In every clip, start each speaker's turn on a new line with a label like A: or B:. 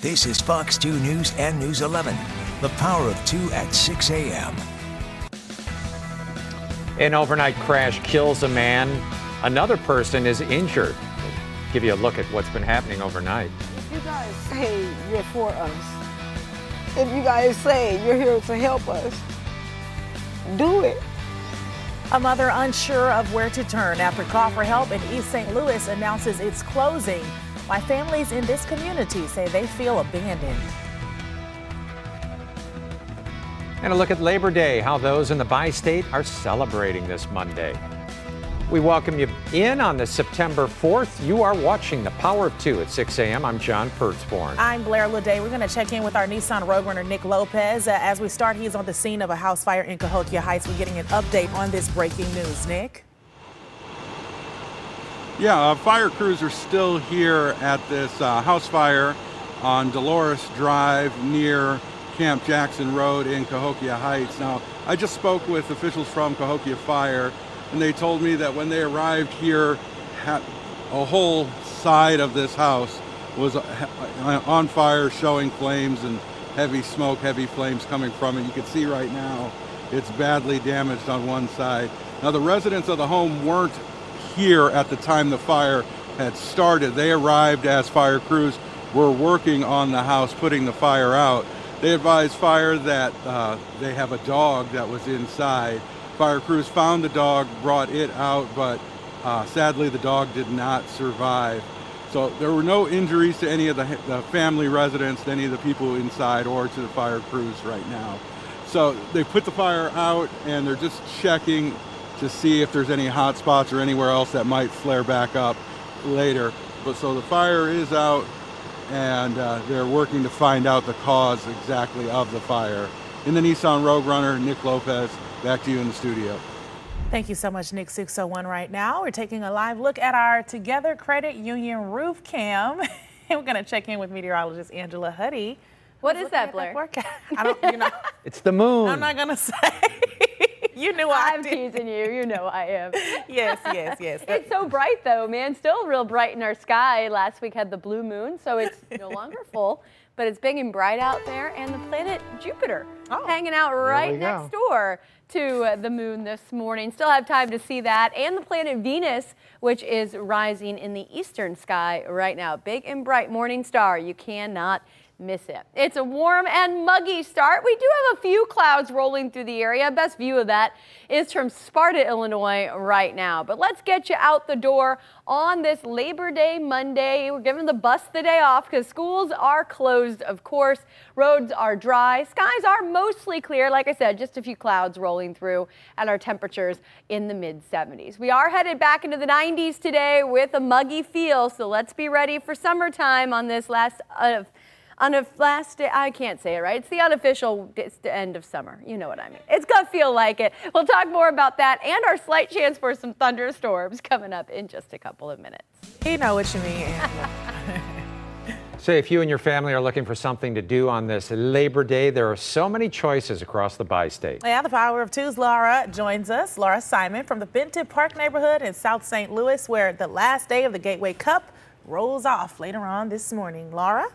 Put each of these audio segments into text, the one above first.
A: This is Fox 2 News and News 11. The power of 2 at 6 a.m.
B: An overnight crash kills a man. Another person is injured. We'll give you a look at what's been happening overnight.
C: If you guys say you're for us, if you guys say you're here to help us, do it.
D: A mother unsure of where to turn after Call for Help in East St. Louis announces it's closing. Why families in this community say they feel abandoned.
B: And a look at Labor Day, how those in the bi state are celebrating this Monday. We welcome you in on the September 4th. You are watching The Power of Two at 6 a.m. I'm John Pertzborn.
D: I'm Blair Lede. We're going to check in with our Nissan Roadrunner, Nick Lopez. Uh, as we start, he's on the scene of a house fire in Cahokia Heights. We're getting an update on this breaking news. Nick?
E: Yeah, uh, fire crews are still here at this uh, house fire on Dolores Drive near Camp Jackson Road in Cahokia Heights. Now, I just spoke with officials from Cahokia Fire, and they told me that when they arrived here, a whole side of this house was uh, on fire, showing flames and heavy smoke, heavy flames coming from it. You can see right now it's badly damaged on one side. Now, the residents of the home weren't here at the time the fire had started. They arrived as fire crews were working on the house, putting the fire out. They advised fire that uh, they have a dog that was inside. Fire crews found the dog, brought it out, but uh, sadly the dog did not survive. So there were no injuries to any of the, the family residents, any of the people inside, or to the fire crews right now. So they put the fire out and they're just checking to see if there's any hot spots or anywhere else that might flare back up later. But so the fire is out and uh, they're working to find out the cause exactly of the fire. In the Nissan Rogue Runner, Nick Lopez, back to you in the studio.
D: Thank you so much, Nick 601 right now. We're taking a live look at our Together Credit Union roof cam. and we're going to check in with meteorologist Angela Hutti.
F: What is that, Blair?
D: That I don't, you know.
B: it's the moon.
D: I'm not going to say. You knew I
F: I'm teasing you. You know I am.
D: yes, yes, yes.
F: It's so bright though, man. Still real bright in our sky. Last week had the blue moon, so it's no longer full, but it's big and bright out there. And the planet Jupiter oh, hanging out right next door to uh, the moon this morning. Still have time to see that. And the planet Venus, which is rising in the eastern sky right now. Big and bright morning star. You cannot miss it. It's a warm and muggy start. We do have a few clouds rolling through the area. Best view of that is from Sparta, Illinois right now. But let's get you out the door on this Labor Day Monday. We're giving the bus the day off because schools are closed, of course. Roads are dry. Skies are mostly clear. Like I said, just a few clouds rolling through and our temperatures in the mid 70s. We are headed back into the 90s today with a muggy feel. So let's be ready for summertime on this last uh, on a last day, I can't say it right. It's the unofficial it's the end of summer. You know what I mean. It's going to feel like it. We'll talk more about that and our slight chance for some thunderstorms coming up in just a couple of minutes.
D: You know what you mean.
B: So if you and your family are looking for something to do on this Labor Day, there are so many choices across the bi-state.
D: Yeah, the Power of Two's Laura joins us. Laura Simon from the Benton Park neighborhood in South St. Louis, where the last day of the Gateway Cup rolls off later on this morning. Laura?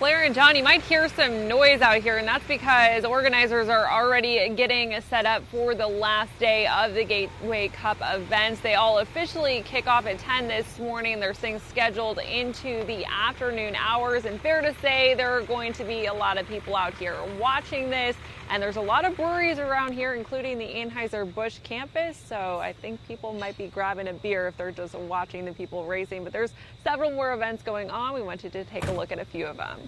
G: Blair and John, you might hear some noise out here, and that's because organizers are already getting set up for the last day of the Gateway Cup events. They all officially kick off at 10 this morning. There's things scheduled into the afternoon hours, and fair to say there are going to be a lot of people out here watching this. And there's a lot of breweries around here, including the Anheuser-Busch campus. So I think people might be grabbing a beer if they're just watching the people racing. But there's several more events going on. We wanted to take a look at a few of them.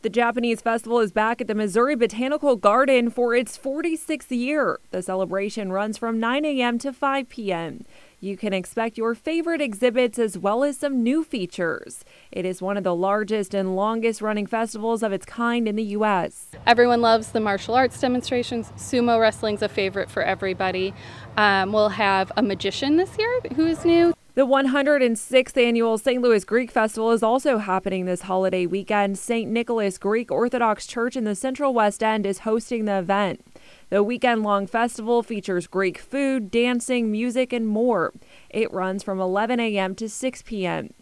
H: The Japanese festival is back at the Missouri Botanical Garden for its 46th year. The celebration runs from 9 a.m. to 5 p.m. You can expect your favorite exhibits as well as some new features. It is one of the largest and longest running festivals of its kind in the U.S.
I: Everyone loves the martial arts demonstrations. Sumo wrestling's a favorite for everybody. Um, we'll have a magician this year who is new.
H: The 106th annual St. Louis Greek Festival is also happening this holiday weekend. St. Nicholas Greek Orthodox Church in the Central West End is hosting the event. The weekend long festival features Greek food, dancing, music, and more. It runs from 11 a.m. to 6 p.m.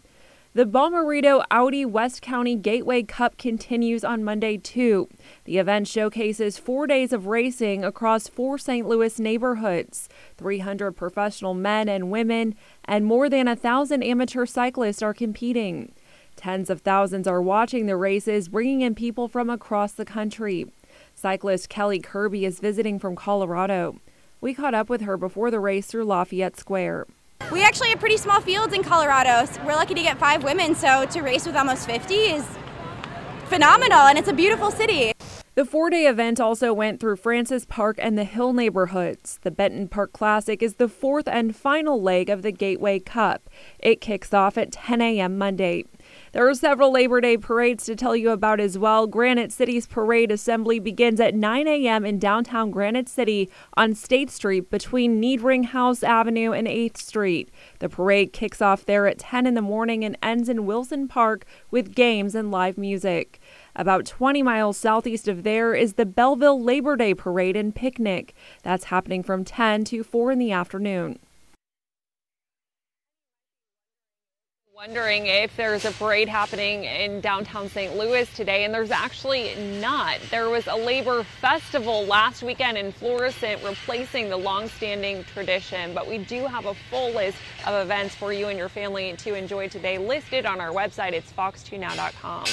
H: The Bomarito Audi West County Gateway Cup continues on Monday, too. The event showcases four days of racing across four St. Louis neighborhoods. 300 professional men and women and more than a thousand amateur cyclists are competing. Tens of thousands are watching the races, bringing in people from across the country. Cyclist Kelly Kirby is visiting from Colorado. We caught up with her before the race through Lafayette Square.
J: We actually have pretty small fields in Colorado. We're lucky to get five women, so to race with almost 50 is phenomenal, and it's a beautiful city.
H: The four day event also went through Francis Park and the Hill neighborhoods. The Benton Park Classic is the fourth and final leg of the Gateway Cup. It kicks off at 10 a.m. Monday. There are several Labor Day parades to tell you about as well. Granite City's parade assembly begins at 9 a.m. in downtown Granite City on State Street between Niedringhaus Avenue and 8th Street. The parade kicks off there at 10 in the morning and ends in Wilson Park with games and live music. About 20 miles southeast of there is the Belleville Labor Day Parade and Picnic. That's happening from 10 to 4 in the afternoon.
G: Wondering if there's a parade happening in downtown St. Louis today, and there's actually not. There was a labor festival last weekend in Florissant replacing the long-standing tradition, but we do have a full list of events for you and your family to enjoy today listed on our website. It's fox2now.com.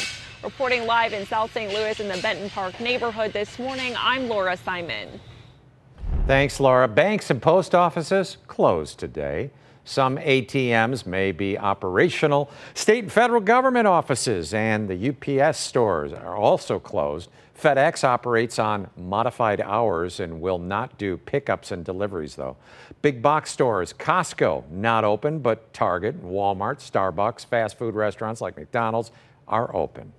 G: Reporting live in South St. Louis in the Benton Park neighborhood this morning, I'm Laura Simon.
B: Thanks, Laura. Banks and post offices closed today. Some ATMs may be operational. State and federal government offices and the UPS stores are also closed. FedEx operates on modified hours and will not do pickups and deliveries, though. Big box stores, Costco, not open, but Target, Walmart, Starbucks, fast food restaurants like McDonald's are open.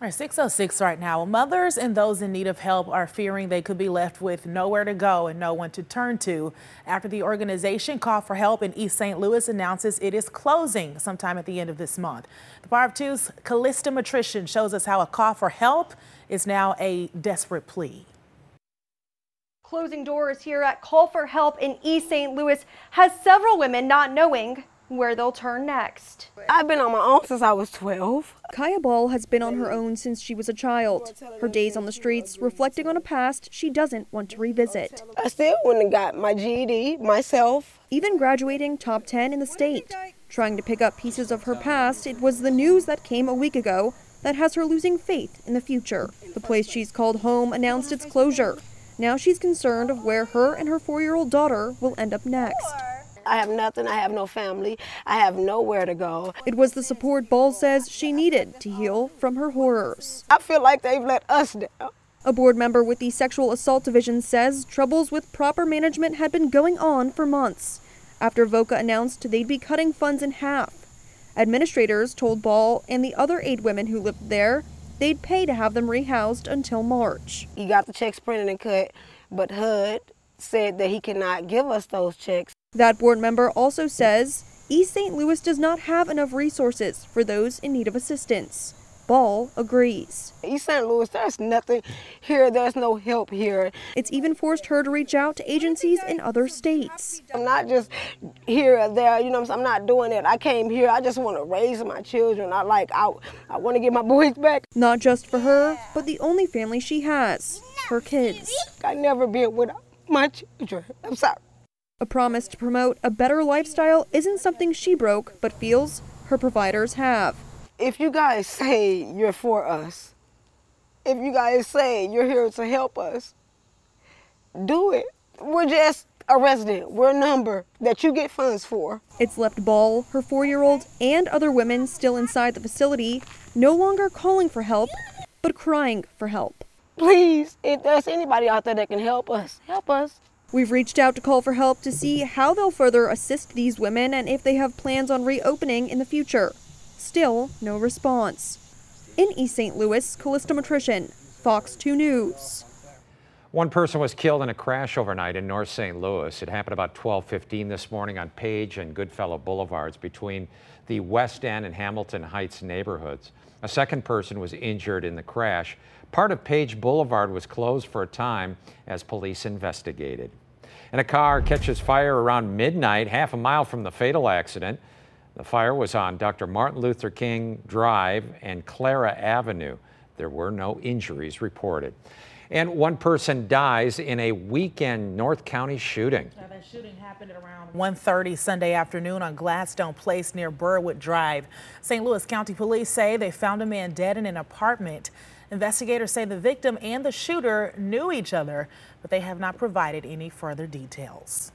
D: Right, 606 right now. Mothers and those in need of help are fearing they could be left with nowhere to go and no one to turn to after the organization Call for Help in East St. Louis announces it is closing sometime at the end of this month. The Power of Two's Callista Matrician shows us how a call for help is now a desperate plea.
K: Closing doors here at Call for Help in East St. Louis has several women not knowing where they'll turn next.
C: I've been on my own since I was 12.
K: Kaya Ball has been on her own since she was a child. Her days on the streets reflecting on a past she doesn't want to revisit.
C: I still went and got my GED myself.
K: Even graduating top 10 in the state. Trying to pick up pieces of her past, it was the news that came a week ago that has her losing faith in the future. The place she's called home announced its closure. Now she's concerned of where her and her four year old daughter will end up next.
C: I have nothing. I have no family. I have nowhere to go.
K: It was the support Ball says she needed to heal from her horrors.
C: I feel like they've let us down.
K: A board member with the Sexual Assault Division says troubles with proper management had been going on for months after VOCA announced they'd be cutting funds in half. Administrators told Ball and the other eight women who lived there they'd pay to have them rehoused until March.
C: You got the checks printed and cut, but HUD said that he cannot give us those checks.
K: That board member also says East St. Louis does not have enough resources for those in need of assistance. Ball agrees.
C: East St. Louis, there's nothing here. There's no help here.
K: It's even forced her to reach out to agencies in other states.
C: I'm not just here or there, you know, I'm not doing it. I came here, I just want to raise my children. I like, I, I want to get my boys back.
K: Not just for her, but the only family she has, her kids.
C: I never been without my children. I'm sorry.
K: A promise to promote a better lifestyle isn't something she broke, but feels her providers have.
C: If you guys say you're for us, if you guys say you're here to help us, do it. We're just a resident. We're a number that you get funds for.
K: It's left Ball, her four year old, and other women still inside the facility no longer calling for help, but crying for help.
C: Please, if there's anybody out there that can help us, help us.
K: We've reached out to call for help to see how they'll further assist these women and if they have plans on reopening in the future. Still, no response. In East St. Louis, Callista Matrician, Fox 2 News.
B: One person was killed in a crash overnight in North St. Louis. It happened about 12:15 this morning on Page and Goodfellow Boulevards between the West End and Hamilton Heights neighborhoods. A second person was injured in the crash. Part of Page Boulevard was closed for a time as police investigated. And a car catches fire around midnight, half a mile from the fatal accident. The fire was on Dr. Martin Luther King Drive and Clara Avenue. There were no injuries reported. And one person dies in a weekend North County shooting.
D: Now, that shooting happened at around 1.30 Sunday afternoon on Gladstone Place near Burwood Drive. St. Louis County Police say they found a man dead in an apartment. Investigators say the victim and the shooter knew each other, but they have not provided any further details.